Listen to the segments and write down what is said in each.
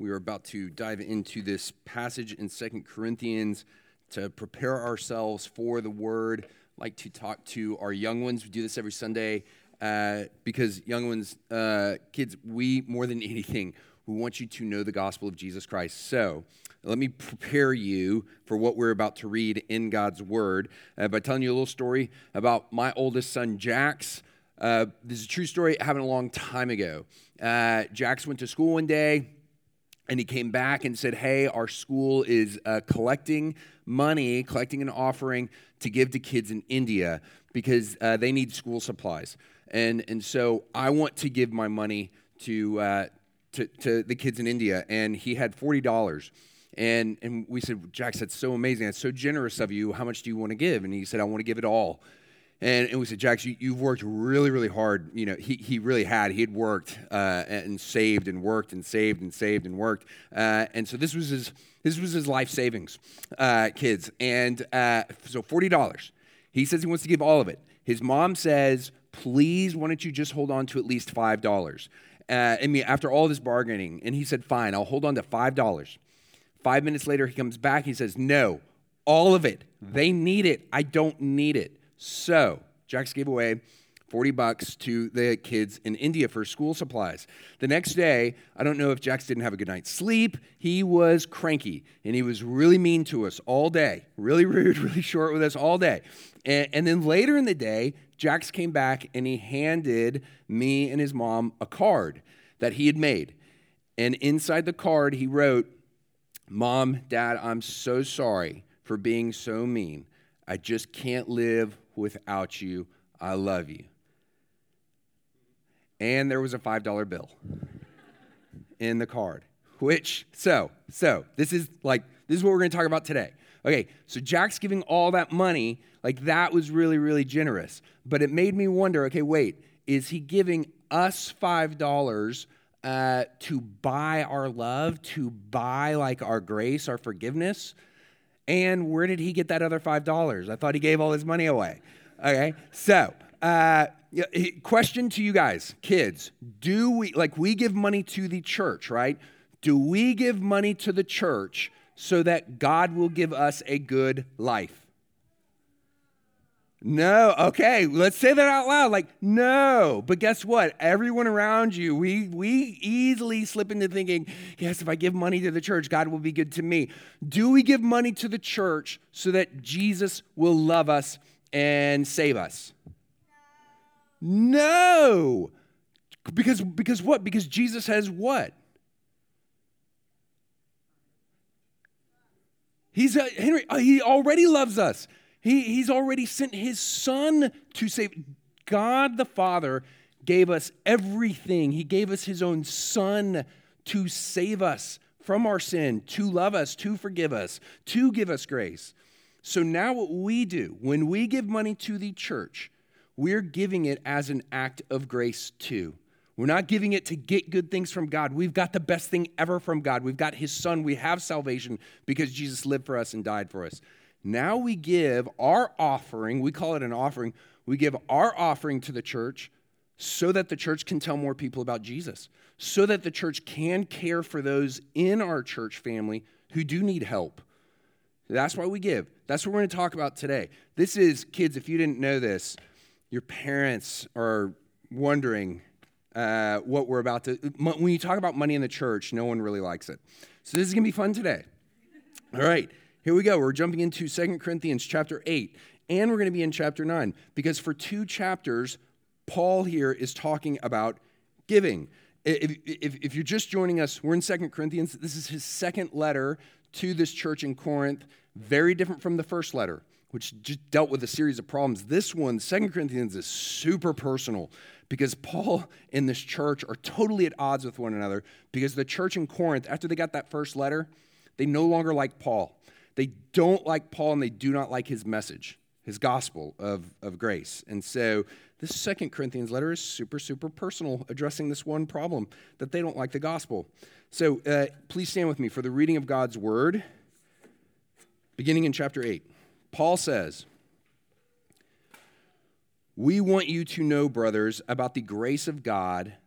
We are about to dive into this passage in Second Corinthians to prepare ourselves for the word. I like to talk to our young ones. We do this every Sunday uh, because young ones, uh, kids, we more than anything, we want you to know the gospel of Jesus Christ. So let me prepare you for what we're about to read in God's word uh, by telling you a little story about my oldest son, Jax. Uh, this is a true story. It happened a long time ago. Uh, Jax went to school one day and he came back and said, Hey, our school is uh, collecting money, collecting an offering to give to kids in India because uh, they need school supplies. And, and so I want to give my money to, uh, to, to the kids in India. And he had $40. And, and we said, Jax, that's so amazing. That's so generous of you. How much do you want to give? And he said, I want to give it all. And, and we said, Jax, you, have worked really, really hard. You know, he, he really had. He had worked uh, and saved and worked and saved and saved and worked. Uh, and so this was his, this was his life savings, uh, kids. And uh, so $40. He says he wants to give all of it. His mom says, please, why don't you just hold on to at least $5? Uh, I mean, after all this bargaining. And he said, fine, I'll hold on to $5. Five minutes later, he comes back. He says, no, all of it. They need it. I don't need it. So, Jax gave away 40 bucks to the kids in India for school supplies. The next day, I don't know if Jax didn't have a good night's sleep. He was cranky and he was really mean to us all day, really rude, really short with us all day. And, and then later in the day, Jax came back and he handed me and his mom a card that he had made. And inside the card, he wrote, Mom, Dad, I'm so sorry for being so mean. I just can't live without you. I love you. And there was a $5 bill in the card. Which, so, so, this is like, this is what we're gonna talk about today. Okay, so Jax giving all that money, like that was really, really generous. But it made me wonder okay, wait, is he giving us $5 uh, to buy our love, to buy like our grace, our forgiveness? And where did he get that other $5? I thought he gave all his money away. Okay, so uh, question to you guys, kids: Do we like we give money to the church, right? Do we give money to the church so that God will give us a good life? No. Okay, let's say that out loud. Like, no. But guess what? Everyone around you, we we easily slip into thinking, yes, if I give money to the church, God will be good to me. Do we give money to the church so that Jesus will love us and save us? No. Because, because what? Because Jesus has what? He's a, Henry, uh, he already loves us. He, he's already sent his son to save. God the Father gave us everything. He gave us his own son to save us from our sin, to love us, to forgive us, to give us grace. So now, what we do when we give money to the church, we're giving it as an act of grace too. We're not giving it to get good things from God. We've got the best thing ever from God. We've got His Son. We have salvation because Jesus lived for us and died for us. Now we give our offering, we call it an offering, we give our offering to the church so that the church can tell more people about Jesus, so that the church can care for those in our church family who do need help. That's why we give. That's what we're going to talk about today. This is, kids, if you didn't know this, your parents are wondering uh, what we're about to. When you talk about money in the church, no one really likes it. So this is going to be fun today. All right, here we go. We're jumping into Second Corinthians chapter 8, and we're going to be in chapter 9 because for two chapters, Paul here is talking about giving. If, if, if you're just joining us, we're in Second Corinthians. This is his second letter to this church in Corinth, very different from the first letter, which just dealt with a series of problems. This one, Second Corinthians, is super personal because Paul and this church are totally at odds with one another because the church in Corinth, after they got that first letter, they no longer like Paul. They don't like Paul and they do not like his message, his gospel of, of grace. And so this second Corinthians letter is super, super personal, addressing this one problem that they don't like the gospel. So uh, please stand with me for the reading of God's word, beginning in chapter 8. Paul says, We want you to know, brothers, about the grace of God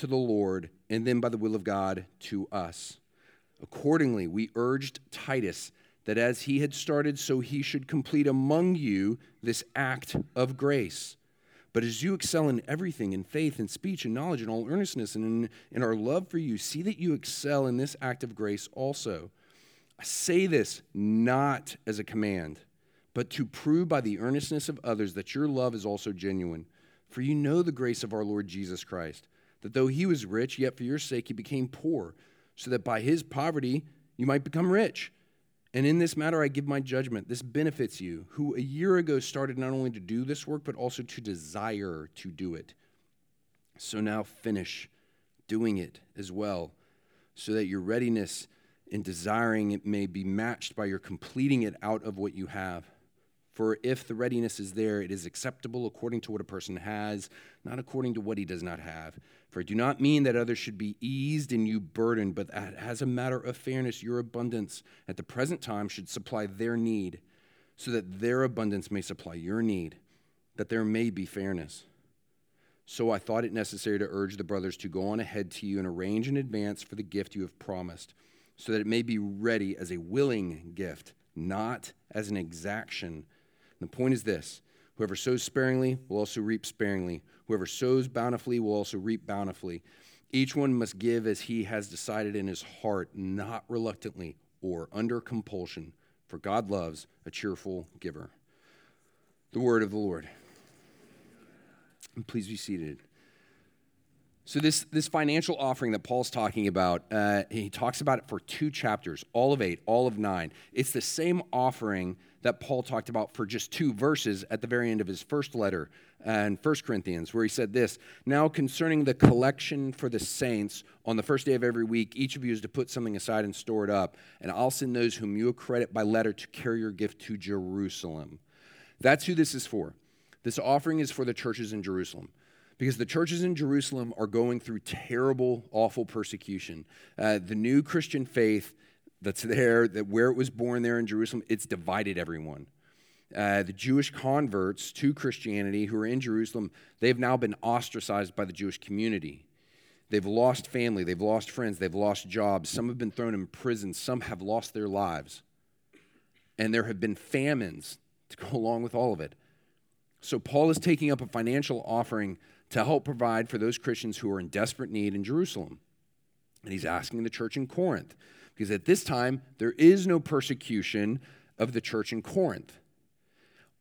to the Lord, and then by the will of God to us. Accordingly, we urged Titus that as he had started, so he should complete among you this act of grace. But as you excel in everything, in faith, and speech, and knowledge, and all earnestness, and in, in our love for you, see that you excel in this act of grace also. I say this not as a command, but to prove by the earnestness of others that your love is also genuine. For you know the grace of our Lord Jesus Christ that though he was rich, yet for your sake he became poor, so that by his poverty you might become rich. And in this matter I give my judgment. This benefits you, who a year ago started not only to do this work, but also to desire to do it. So now finish doing it as well, so that your readiness in desiring it may be matched by your completing it out of what you have. For if the readiness is there, it is acceptable according to what a person has, not according to what he does not have. For I do not mean that others should be eased and you burdened, but that as a matter of fairness, your abundance at the present time should supply their need, so that their abundance may supply your need, that there may be fairness. So I thought it necessary to urge the brothers to go on ahead to you and arrange in advance for the gift you have promised, so that it may be ready as a willing gift, not as an exaction the point is this whoever sows sparingly will also reap sparingly. Whoever sows bountifully will also reap bountifully. Each one must give as he has decided in his heart, not reluctantly or under compulsion, for God loves a cheerful giver. The word of the Lord. And please be seated. So, this, this financial offering that Paul's talking about, uh, he talks about it for two chapters, all of eight, all of nine. It's the same offering that Paul talked about for just two verses at the very end of his first letter uh, in 1 Corinthians, where he said this Now, concerning the collection for the saints, on the first day of every week, each of you is to put something aside and store it up, and I'll send those whom you accredit by letter to carry your gift to Jerusalem. That's who this is for. This offering is for the churches in Jerusalem because the churches in Jerusalem are going through terrible, awful persecution. Uh, the new Christian faith that's there, that where it was born there in Jerusalem, it's divided everyone. Uh, the Jewish converts to Christianity who are in Jerusalem, they've now been ostracized by the Jewish community. They've lost family, they've lost friends, they've lost jobs. Some have been thrown in prison, some have lost their lives. And there have been famines to go along with all of it. So Paul is taking up a financial offering to help provide for those Christians who are in desperate need in Jerusalem. And he's asking the church in Corinth, because at this time, there is no persecution of the church in Corinth.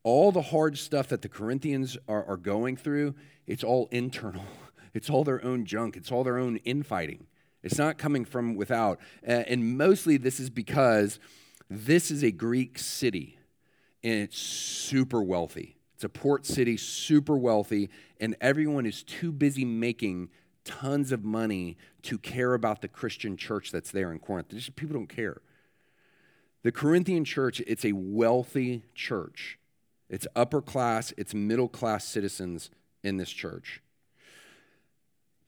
All the hard stuff that the Corinthians are, are going through, it's all internal. It's all their own junk. It's all their own infighting. It's not coming from without. And mostly this is because this is a Greek city and it's super wealthy. It's a port city, super wealthy, and everyone is too busy making tons of money to care about the Christian church that's there in Corinth. Just, people don't care. The Corinthian church, it's a wealthy church. It's upper class, it's middle class citizens in this church.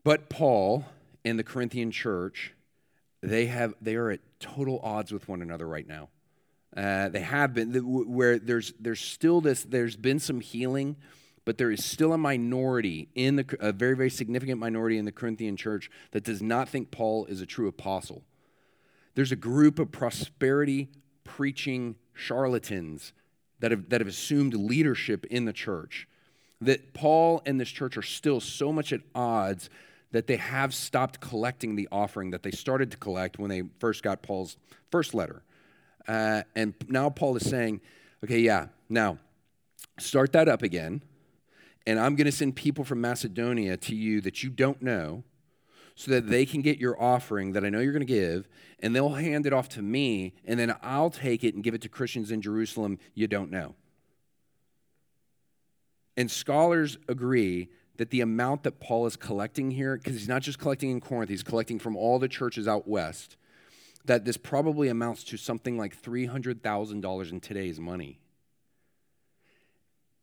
But Paul and the Corinthian church, they have they are at total odds with one another right now. Uh, they have been where there's there's still this there's been some healing but there is still a minority in the a very very significant minority in the Corinthian church that does not think Paul is a true apostle. There's a group of prosperity preaching charlatans that have that have assumed leadership in the church. That Paul and this church are still so much at odds that they have stopped collecting the offering that they started to collect when they first got Paul's first letter. Uh, and now Paul is saying, okay, yeah, now start that up again. And I'm going to send people from Macedonia to you that you don't know so that they can get your offering that I know you're going to give, and they'll hand it off to me, and then I'll take it and give it to Christians in Jerusalem you don't know. And scholars agree that the amount that Paul is collecting here, because he's not just collecting in Corinth, he's collecting from all the churches out west, that this probably amounts to something like $300,000 in today's money.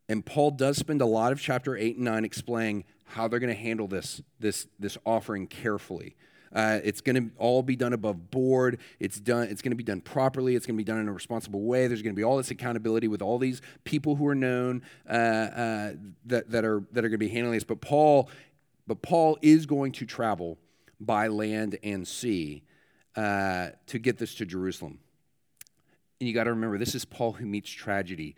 And Paul does spend a lot of chapter 8 and 9 explaining how they're going to handle this, this, this offering carefully. Uh, it's going to all be done above board. It's done. It's going to be done properly. It's going to be done in a responsible way. There's going to be all this accountability with all these people who are known uh, uh, that, that are that are going to be handling this. But Paul, but Paul is going to travel by land and sea uh, to get this to Jerusalem. And you got to remember, this is Paul who meets tragedy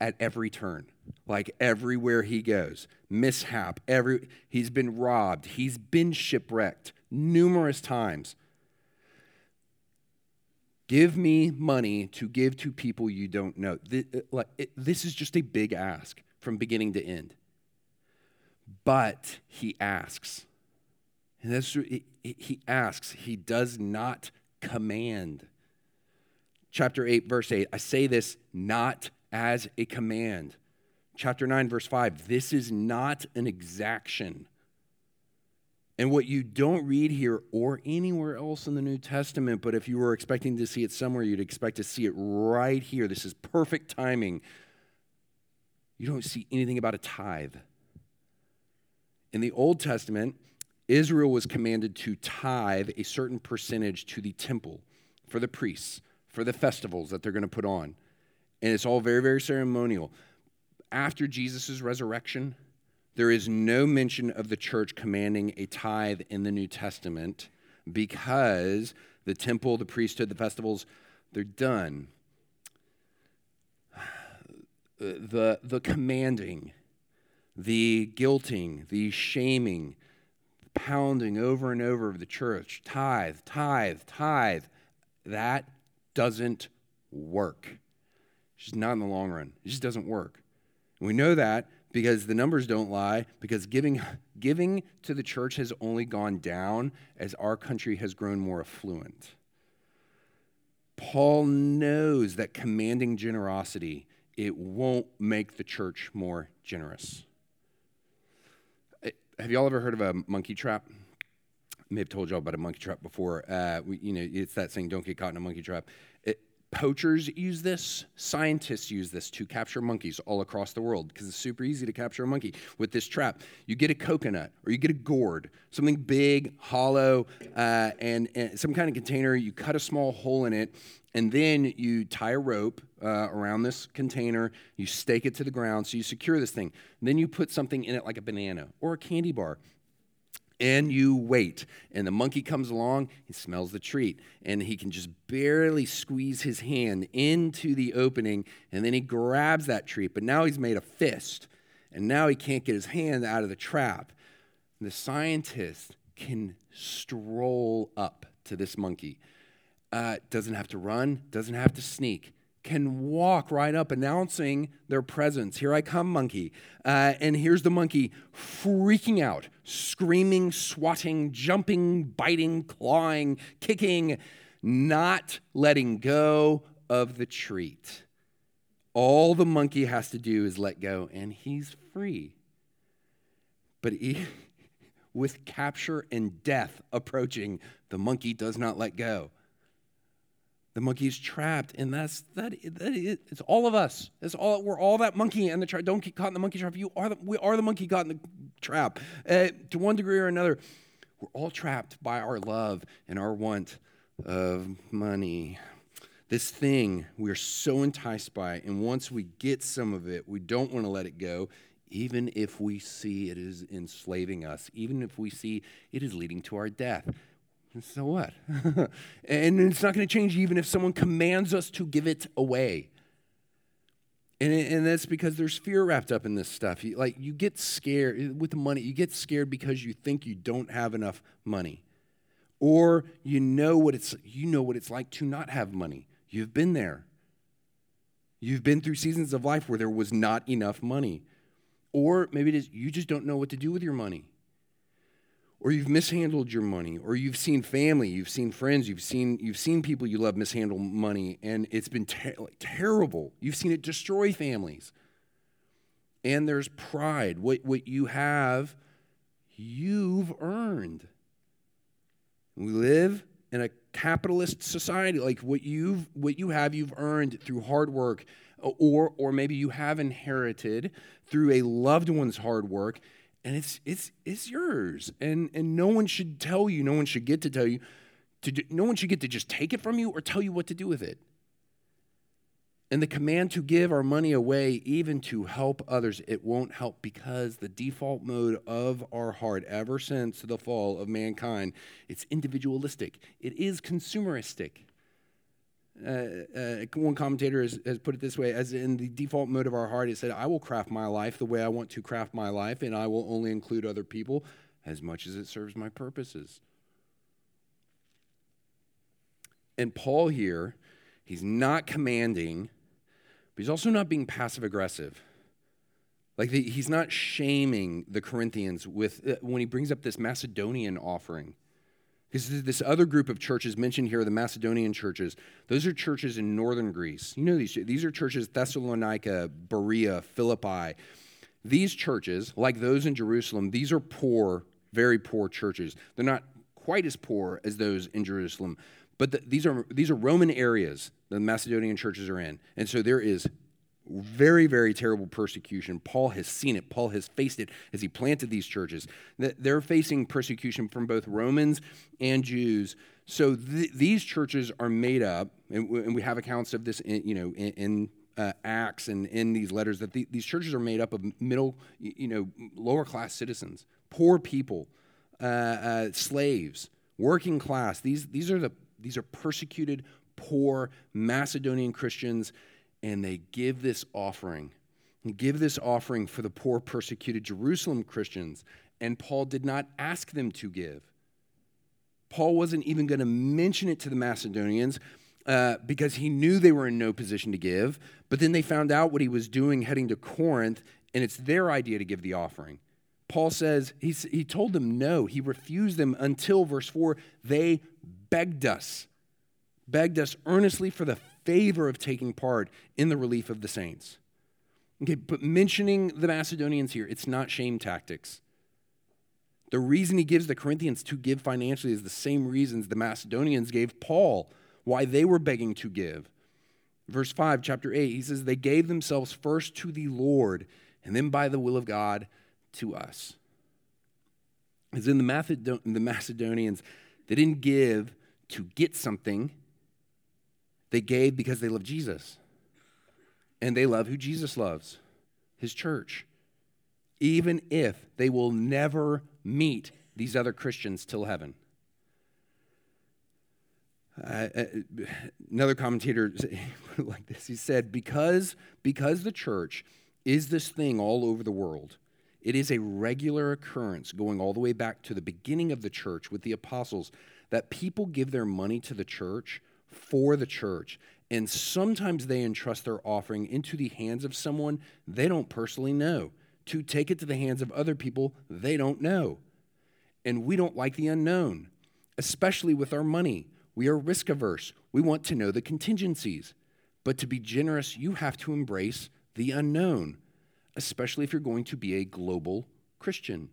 at every turn like everywhere he goes mishap every he's been robbed he's been shipwrecked numerous times. Give me money to give to people you don't know. Uh, this is just a big ask from beginning to end. But he asks. And that's, he asks, he does not command. Chapter 8, verse 8 I say this not as a command. Chapter 9, verse 5 this is not an exaction. And what you don't read here or anywhere else in the New Testament, but if you were expecting to see it somewhere, you'd expect to see it right here. This is perfect timing. You don't see anything about a tithe. In the Old Testament, Israel was commanded to tithe a certain percentage to the temple for the priests, for the festivals that they're going to put on. And it's all very, very ceremonial. After Jesus' resurrection, there is no mention of the church commanding a tithe in the New Testament because the temple, the priesthood, the festivals, they're done. The, the commanding, the guilting, the shaming, pounding over and over of the church, tithe, tithe, tithe, that doesn't work. It's just not in the long run. It just doesn't work. And we know that because the numbers don't lie, because giving, giving to the church has only gone down as our country has grown more affluent. Paul knows that commanding generosity, it won't make the church more generous. Eh, have y'all ever heard of a monkey trap? I may have told y'all about a monkey trap before. Uh, we, you know, it's that saying, "Don't get caught in a monkey trap." It, Poachers use this, scientists use this to capture monkeys all across the world because it's super easy to capture a monkey with this trap. You get a coconut or you get a gourd, something big, hollow, uh, and, and, some kind of container. You cut a small hole in it, and then you tie a rope uh, around this container. You stake it to the ground so you secure this thing. And then you put something in it like a banana or a candy bar and you wait. And the monkey comes along, he smells the treat, and he can just barely squeeze his hand into the opening, and then he grabs that treat. But now he's made a fist, and now he can't get his hand out of the trap. And the scientist can stroll up to this monkey. Uh, doesn't have to run, doesn't have to sneak can walk right up announcing their presence. Here I come, monkey. Uh, and here's the monkey freaking out, screaming, swatting, jumping, biting, clawing, kicking, not letting go of the treat. All the monkey has to do is let go, and he's free. But he, with capture and death approaching, the monkey does not let go. The monkey's trapped, and that's that. that is, it's all of us. It's all we're all that monkey and the trap. Don't get caught in the monkey trap. You are the, we are the monkey caught in the trap. Uh, to one degree or another, we're all trapped by our love and our want of money. This thing we're so enticed by, and once we get some of it, we don't want to let it go, even if we see it is enslaving us, even if we see it is leading to our death. And so what? and it's not going to change even if someone commands us to give it away. And, and that's because there's fear wrapped up in this stuff. You, like you get scared eh, with the money, you get scared because you think you don't have enough money. Or you know what it's you know what it's like to not have money. You've been there. You've been through seasons of life where there was not enough money. Or maybe it is you just don't know what to do with your money or you've mishandled your money or you've seen family you've seen friends you've seen you've seen people you love mishandle money and it's been ter- like, terrible you've seen it destroy families and there's pride. What, what you have, you've earned. We live in a capitalist society. Like what you've what you have, you've earned through hard work, or or maybe you have inherited through a loved one's hard work, and it's it's it's yours. And and no one should tell you, no one should get to tell you, to do, no one should get to just take it from you or tell you what to do with it. And the command to give our money away, even to help others, it won't help because the default mode of our heart, ever since the fall of mankind, it's individualistic. It is consumeristic. Uh, uh, one commentator has, has, put it this way as in the default mode of our heart, it said, I will craft my life the way I want to craft my life, and I will only include other people as much as it serves my purposes. And Paul here, he's not commanding but he's also not being passive aggressive. Like the, he's not shaming the Corinthians with uh, when he brings up this Macedonian offering. Because this other group of churches mentioned here, the Macedonian churches, those are churches in northern Greece. You know these these are churches Thessalonica, Berea, Philippi. These churches, like those in Jerusalem, these are poor, very poor churches. They're not quite as poor as those in Jerusalem, but the, these are these are Roman areas the Macedonian churches are in, and so there is very very terrible persecution. Paul has seen it. Paul has faced it as he planted these churches. They're facing persecution from both Romans and Jews. So th- these churches are made up, and, w- and, we have accounts of this, in, you know, in, in uh, Acts and in these letters that the, these churches are made up of middle, you know, lower class citizens, poor people, uh, uh, slaves, working class. These these are the these are persecuted, poor Macedonian Christians, and they give this offering. And give this offering for the poor, persecuted Jerusalem Christians. And Paul did not ask them to give. Paul wasn't even going to mention it to the Macedonians uh, because he knew they were in no position to give. But then they found out what he was doing heading to Corinth, and it's their idea to give the offering. Paul says he, he told them no. He refused them until, verse 4, they begged us, begged us earnestly for the favor of taking part in the relief of the saints. Okay, but mentioning the Macedonians here, it's not shame tactics. The reason he gives the Corinthians to give financially is the same reasons the Macedonians gave Paul, why they were begging to give. Verse 5, chapter 8, he says, They gave themselves first to the Lord, and then by the will of God to us. As in the, the Macedonians, they didn't give to get something, they gave because they love Jesus. And they love who Jesus loves, his church. Even if they will never meet these other Christians till heaven. Uh, another commentator like this he said because because the church is this thing all over the world it is a regular occurrence going all the way back to the beginning of the church with the apostles that people give their money to the church for the church. And sometimes they entrust their offering into the hands of someone they don't personally know to take it to the hands of other people they don't know. And we don't like the unknown, especially with our money. We are risk averse. We want to know the contingencies. But to be generous, you have to embrace the unknown especially if you're going to be a global Christian.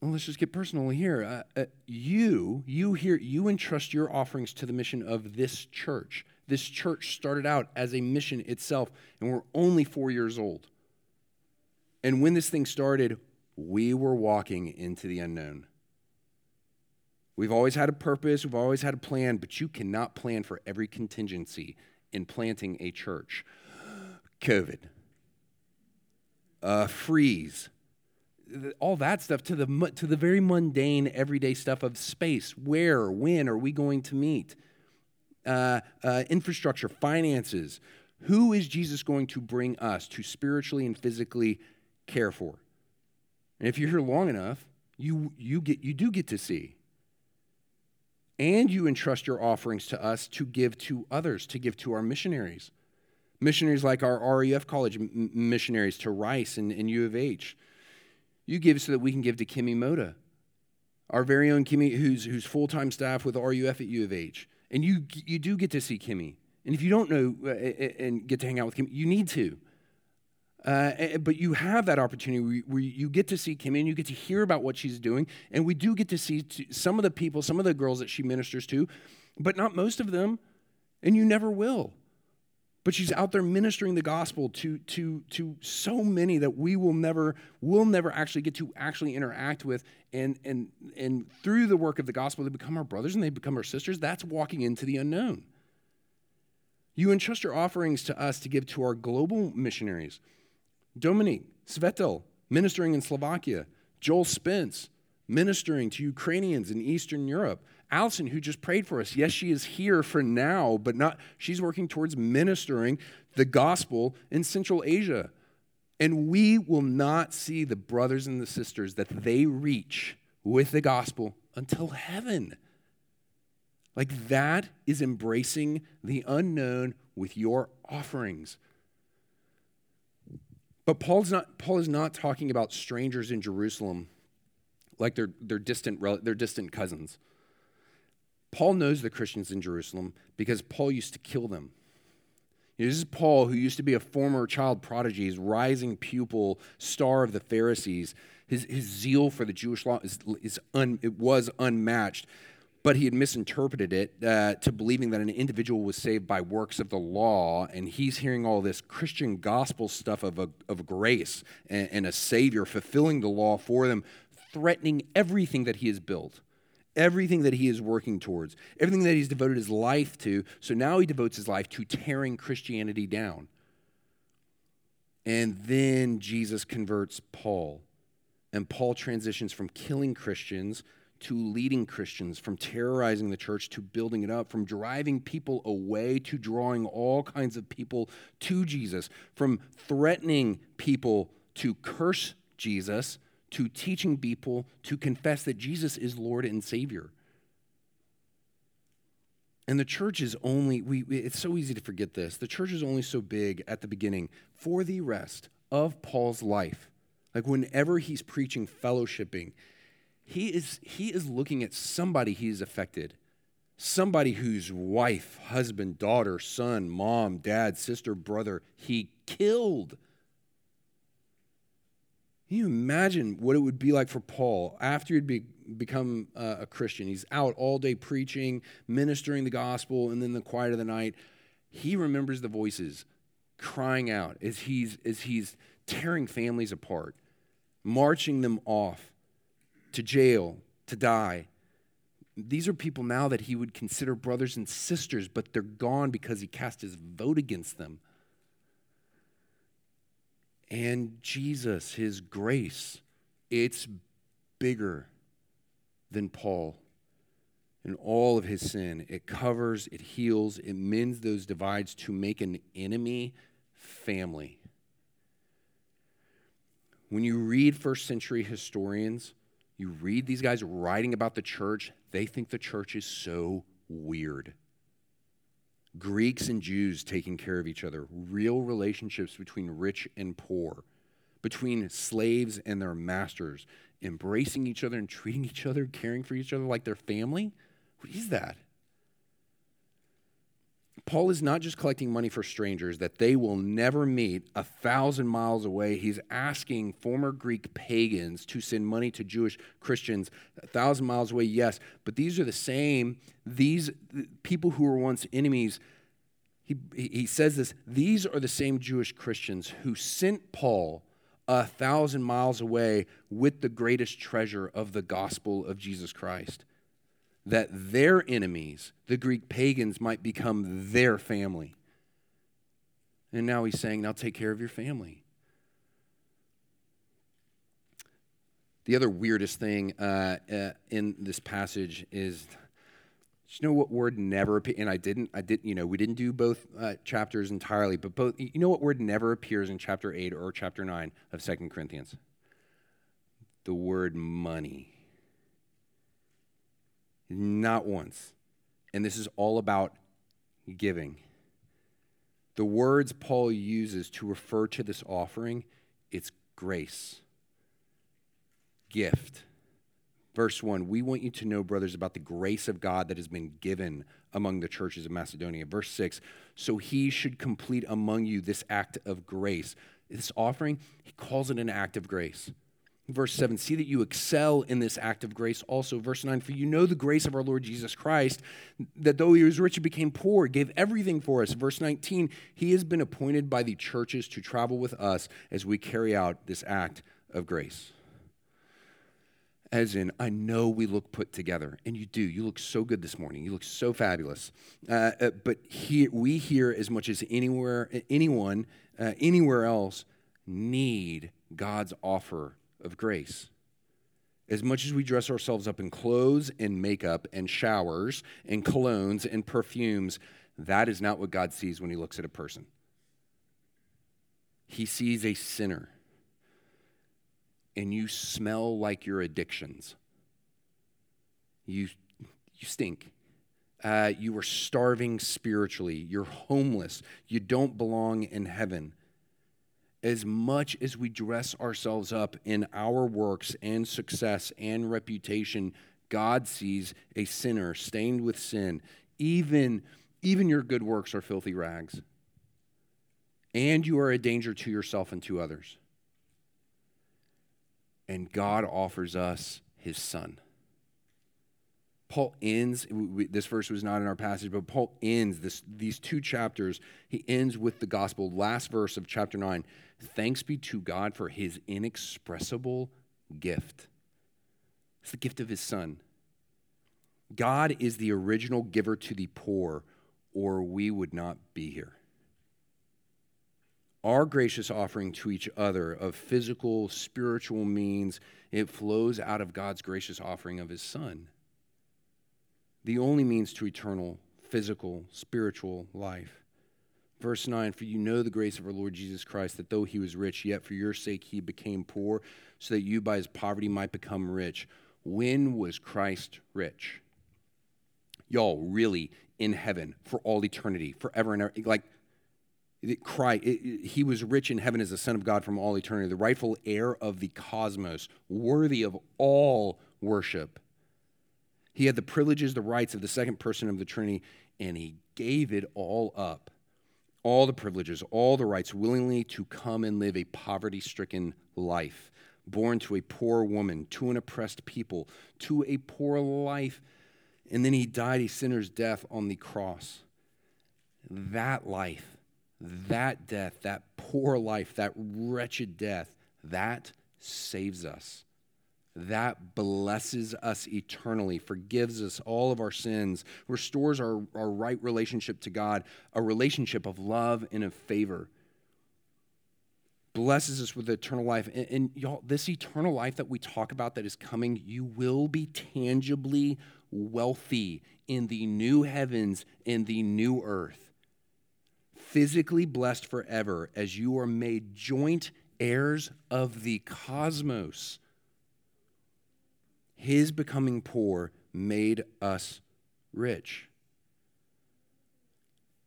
Well, let's just get personal here. Uh, uh, you, you here, you entrust your offerings to the mission of this church. This church started out as a mission itself, and we're only four years old. And when this thing started, we were walking into the unknown. We've always had a purpose, we've always had a plan, but you cannot plan for every contingency in planting a church. COVID uh, freeze, all that stuff to the, to the very mundane, everyday stuff of space. Where, when are we going to meet? Uh, uh, infrastructure, finances. Who is Jesus going to bring us to spiritually and physically care for? And if you're here long enough, you, you, get, you do get to see. And you entrust your offerings to us to give to others, to give to our missionaries missionaries like our RUF college m- missionaries to Rice and, and U of H. You give so that we can give to Kimmy Moda, our very own Kimmy, who's, who's full time staff with RUF at U of H. And you, you do get to see Kimmy. And if you don't know uh, and get to hang out with Kimmy, you need to. Uh, but you have that opportunity where you get to see Kimmy and you get to hear about what she's doing. And we do get to see some of the people, some of the girls that she ministers to, but not most of them. And you never will. But she's out there ministering the gospel to, to, to so many that we will never, will never actually get to actually interact with. And, and, and through the work of the gospel, they become our brothers and they become our sisters. That's walking into the unknown. You entrust your offerings to us to give to our global missionaries. Dominique Svetel, ministering in Slovakia. Joel Spence, ministering to Ukrainians in Eastern Europe. Allison, who just prayed for us. Yes, she is here for now, but not, she's working towards ministering the gospel in Central Asia. And we will not see the brothers and the sisters that they reach with the gospel until heaven. Like that is embracing the unknown with your offerings. But Paul's not, Paul is not talking about strangers in Jerusalem like they're, they're, distant, they're distant cousins. Paul knows the Christians in Jerusalem because Paul used to kill them. You know, this is Paul, who used to be a former child prodigy, his rising pupil, star of the Pharisees. His, his zeal for the Jewish law is, is un, it was unmatched but he had misinterpreted it uh, to believing that an individual was saved by works of the law. And he's hearing all this Christian gospel stuff of, a, of grace and, and a Savior fulfilling the law for them, threatening everything that he has built, everything that he is working towards, everything that he's devoted his life to. So now he devotes his life to tearing Christianity down. And then Jesus converts Paul. And Paul transitions from killing Christians to leading Christians, from terrorizing the church to building it up, from driving people away to drawing all kinds of people to Jesus, from threatening people to curse Jesus to teaching people to confess that Jesus is Lord and Savior. And the church is only, we, it's so easy to forget this. The church is only so big at the beginning for the rest of Paul's life. Like whenever he's preaching fellowshipping, he is, he is looking at somebody he's affected. Somebody whose wife, husband, daughter, son, mom, dad, sister, brother, he killed. Can you imagine what it would be like for Paul after he'd be, become uh, a Christian? He's out all day preaching, ministering the gospel, and then the quiet of the night, he remembers the voices crying out as he's, as he's tearing families apart, marching them off to jail, to die. These are people now that he would consider brothers and sisters, but they're gone because he cast his vote against them. And Jesus, his grace, it's bigger than Paul and all of his sin. It covers, it heals, it mends those divides to make an enemy family. When you read first century historians, you read these guys writing about the church, they think the church is so weird. Greeks and Jews taking care of each other, real relationships between rich and poor, between slaves and their masters, embracing each other and treating each other, caring for each other like their family. What is that? Paul is not just collecting money for strangers that they will never meet a thousand miles away. He's asking former Greek pagans to send money to Jewish Christians a thousand miles away, yes, but these are the same, these people who were once enemies. He, he says this these are the same Jewish Christians who sent Paul a thousand miles away with the greatest treasure of the gospel of Jesus Christ that their enemies, the Greek pagans, might become their family. And now he's saying, now take care of your family. The other weirdest thing uh, uh, in this passage is, you know what word never appears? And I didn't, I didn't, you know, we didn't do both uh, chapters entirely, but both, you know what word never appears in chapter 8 or chapter 9 of Second Corinthians? The word money. Not once. And this is all about giving. The words Paul uses to refer to this offering, it's grace, gift. Verse 1 We want you to know, brothers, about the grace of God that has been given among the churches of Macedonia. Verse 6 So he should complete among you this act of grace. this offering, he calls it an act of grace. Verse 7, see that you excel in this act of grace also. Verse 9, for you know the grace of our Lord Jesus Christ, that though he was rich, he became poor, gave everything for us. Verse 19, he has been appointed by the churches to travel with us as we carry out this act of grace. As in, I know we look put together, and you do. You look so good this morning. You look so fabulous. Uh, uh, but here, we here, as much as anywhere, anyone, uh, anywhere else, need God's offer of grace. As much as we dress ourselves up in clothes and makeup and showers and colognes and perfumes, that is not what God sees when He looks at a person. He sees a sinner, and you smell like your addictions. You, you stink. Uh, you are starving spiritually. You're homeless. You don't belong in heaven as much as we dress ourselves up in our works and success and reputation, God sees a sinner stained with sin. Even, even your good works are filthy rags. And you are a danger to yourself and to others. And God offers us his son. Paul ends, we, this verse was not in our passage, but Paul ends this, these two chapters. He ends with the gospel, last verse of chapter 9. Thanks be to God for his inexpressible gift. It's the gift of his son. God is the original giver to the poor, or we would not be here. Our gracious offering to each other of physical, spiritual means, it flows out of God's gracious offering of his son. The only means to eternal, physical, spiritual life. Verse 9, for you know the grace of our Lord Jesus Christ, that though he was rich, yet for your sake he became poor, so that you by his poverty might become rich. When was Christ rich? Y'all, really, in heaven for all eternity, forever and ever. Like, Christ, he was rich in heaven as the Son of God from all eternity, the rightful heir of the cosmos, worthy of all worship. He had the privileges, the rights of the second person of the Trinity, and he gave it all up all the privileges, all the rights, willingly to come and live a poverty stricken life, born to a poor woman, to an oppressed people, to a poor life. And then he died a sinner's death on the cross. That life, that death, that poor life, that wretched death, that saves us that blesses us eternally, forgives us all of our sins, restores our, our right relationship to God, a relationship of love and of favor, blesses us with eternal life. And, and y'all, this eternal life that we talk about that is coming, you will be tangibly wealthy in the new heavens and the new earth, physically blessed forever as you are made joint heirs of the cosmos his becoming poor made us rich.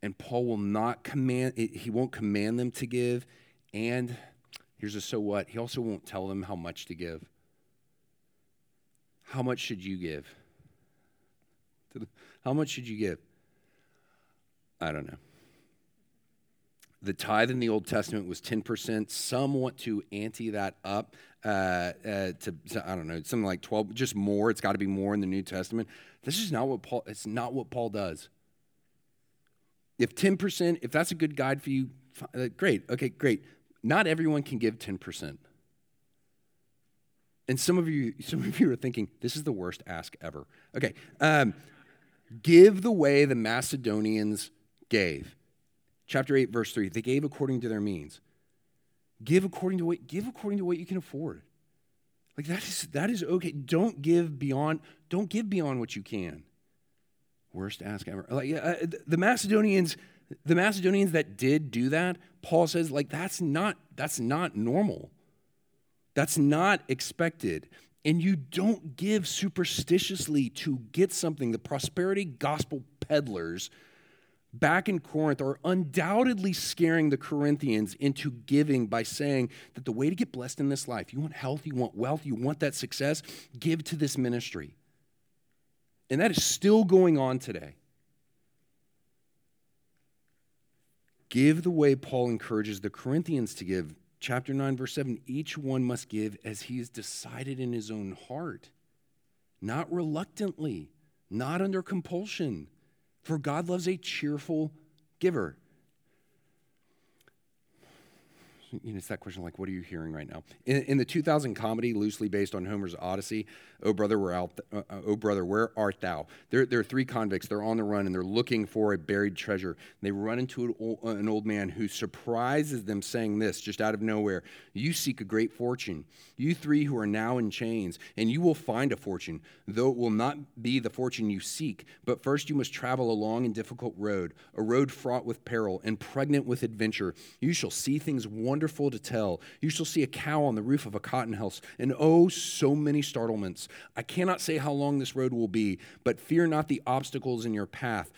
And Paul will not command, he won't command them to give. And here's a so what, he also won't tell them how much to give. How much should you give? How much should you give? I don't know. The tithe in the Old Testament was 10%. Some want to ante that up uh, uh, to, to, I don't know, something like 12, just more. It's got to be more in the New Testament. This is not what Paul, it's not what Paul does. If 10%, if that's a good guide for you, uh, great. Okay, great. Not everyone can give 10%. And some of you, some of you are thinking, this is the worst ask ever. Okay. Um, give the way the Macedonians gave. Chapter 8, verse 3. They gave according to their means. Give according to what give according to what you can afford. Like that is that is okay. Don't give beyond don't give beyond what you can. Worst ask ever. Like uh, the Macedonians the Macedonians that did do that, Paul says like that's not that's not normal. That's not expected. And you don't give superstitiously to get something. The prosperity gospel peddlers back in Corinth are undoubtedly scaring the Corinthians into giving by saying that the way to get blessed in this life, you want health, you want wealth, you want that success, give to this ministry. And that is still going on today. Give the way Paul encourages the Corinthians to give chapter 9, verse 7 each one must give as he has decided in his own heart, not reluctantly, not under compulsion, for God loves a cheerful giver you know, it's that question like, what are you hearing right now? In, in the 2000 comedy, loosely based on Homer's Odyssey, Oh brother, where out, uh, uh, oh brother, where art thou? There, there are three convicts. They're on the run and they're looking for a buried treasure. They run into an old, an old man who surprises them, saying this just out of nowhere: "You seek a great fortune, you three who are now in chains, and you will find a fortune, though it will not be the fortune you seek. But first, you must travel a long and difficult road, a road fraught with peril and pregnant with adventure. You shall see things wonderful to tell. You shall see a cow on the roof of a cotton house, and oh, so many startlements." I cannot say how long this road will be, but fear not the obstacles in your path.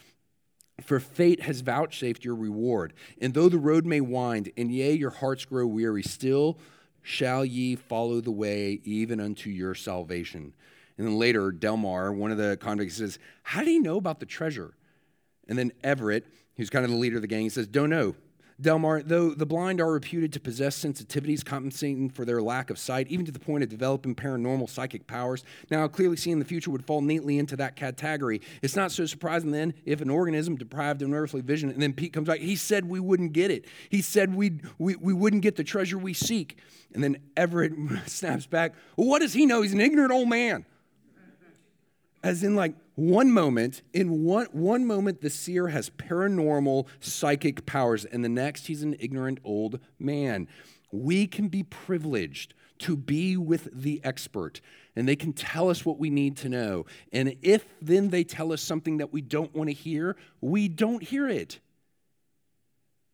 For fate has vouchsafed your reward. And though the road may wind, and yea, your hearts grow weary, still shall ye follow the way even unto your salvation. And then later, Delmar, one of the convicts, says, How did he know about the treasure? And then Everett, who's kind of the leader of the gang, he says, Don't know. Delmar, though the blind are reputed to possess sensitivities compensating for their lack of sight, even to the point of developing paranormal psychic powers, now clearly seeing the future would fall neatly into that category. It's not so surprising then if an organism deprived of earthly vision, and then Pete comes back, he said we wouldn't get it. He said we'd, we, we wouldn't get the treasure we seek. And then Everett snaps back, well, what does he know? He's an ignorant old man. As in, like, one moment, in one, one moment, the seer has paranormal psychic powers, and the next, he's an ignorant old man. We can be privileged to be with the expert, and they can tell us what we need to know. And if then they tell us something that we don't want to hear, we don't hear it.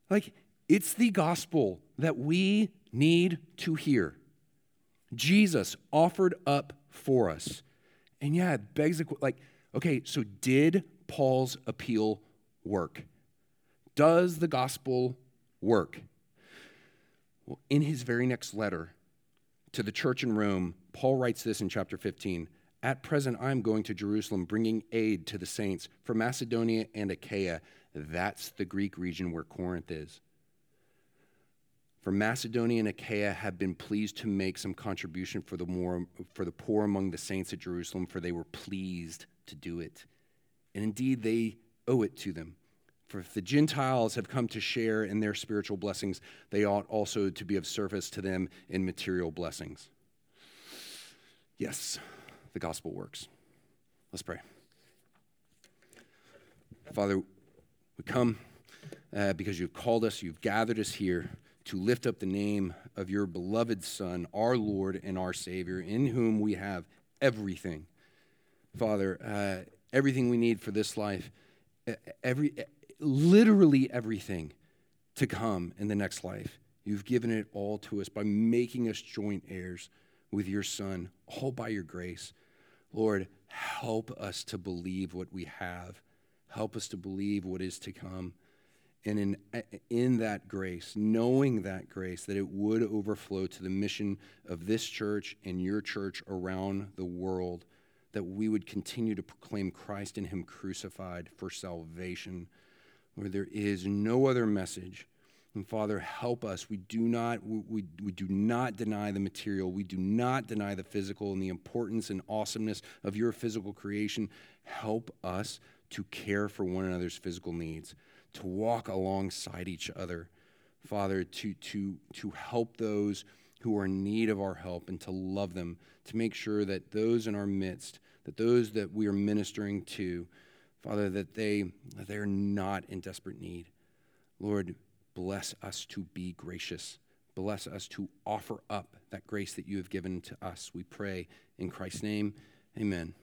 Like, it's the gospel that we need to hear. Jesus offered up for us. And yeah, it begs the like, Okay, so did Paul's appeal work? Does the gospel work? Well, in his very next letter to the church in Rome, Paul writes this in chapter 15 At present, I'm going to Jerusalem, bringing aid to the saints from Macedonia and Achaia. That's the Greek region where Corinth is. For Macedonia and Achaia have been pleased to make some contribution for the, more, for the poor among the saints at Jerusalem, for they were pleased to do it. And indeed, they owe it to them. For if the Gentiles have come to share in their spiritual blessings, they ought also to be of service to them in material blessings. Yes, the gospel works. Let's pray. Father, we come uh, because you've called us, you've gathered us here to lift up the name of your beloved Son, our Lord and our Savior, in whom we have everything Father, uh, everything we need for this life, every, literally everything to come in the next life. You've given it all to us by making us joint heirs with your Son, all by your grace. Lord, help us to believe what we have. Help us to believe what is to come. And in, in that grace, knowing that grace, that it would overflow to the mission of this church and your church around the world that we would continue to proclaim Christ and Him crucified for salvation, where there is no other message. And Father, help us. We do not we, we do not deny the material. We do not deny the physical and the importance and awesomeness of your physical creation. Help us to care for one another's physical needs, to walk alongside each other. Father, to to to help those who are in need of our help and to love them, to make sure that those in our midst, that those that we are ministering to, Father, that they that they're not in desperate need. Lord, bless us to be gracious. Bless us to offer up that grace that you have given to us. We pray in Christ's name. Amen.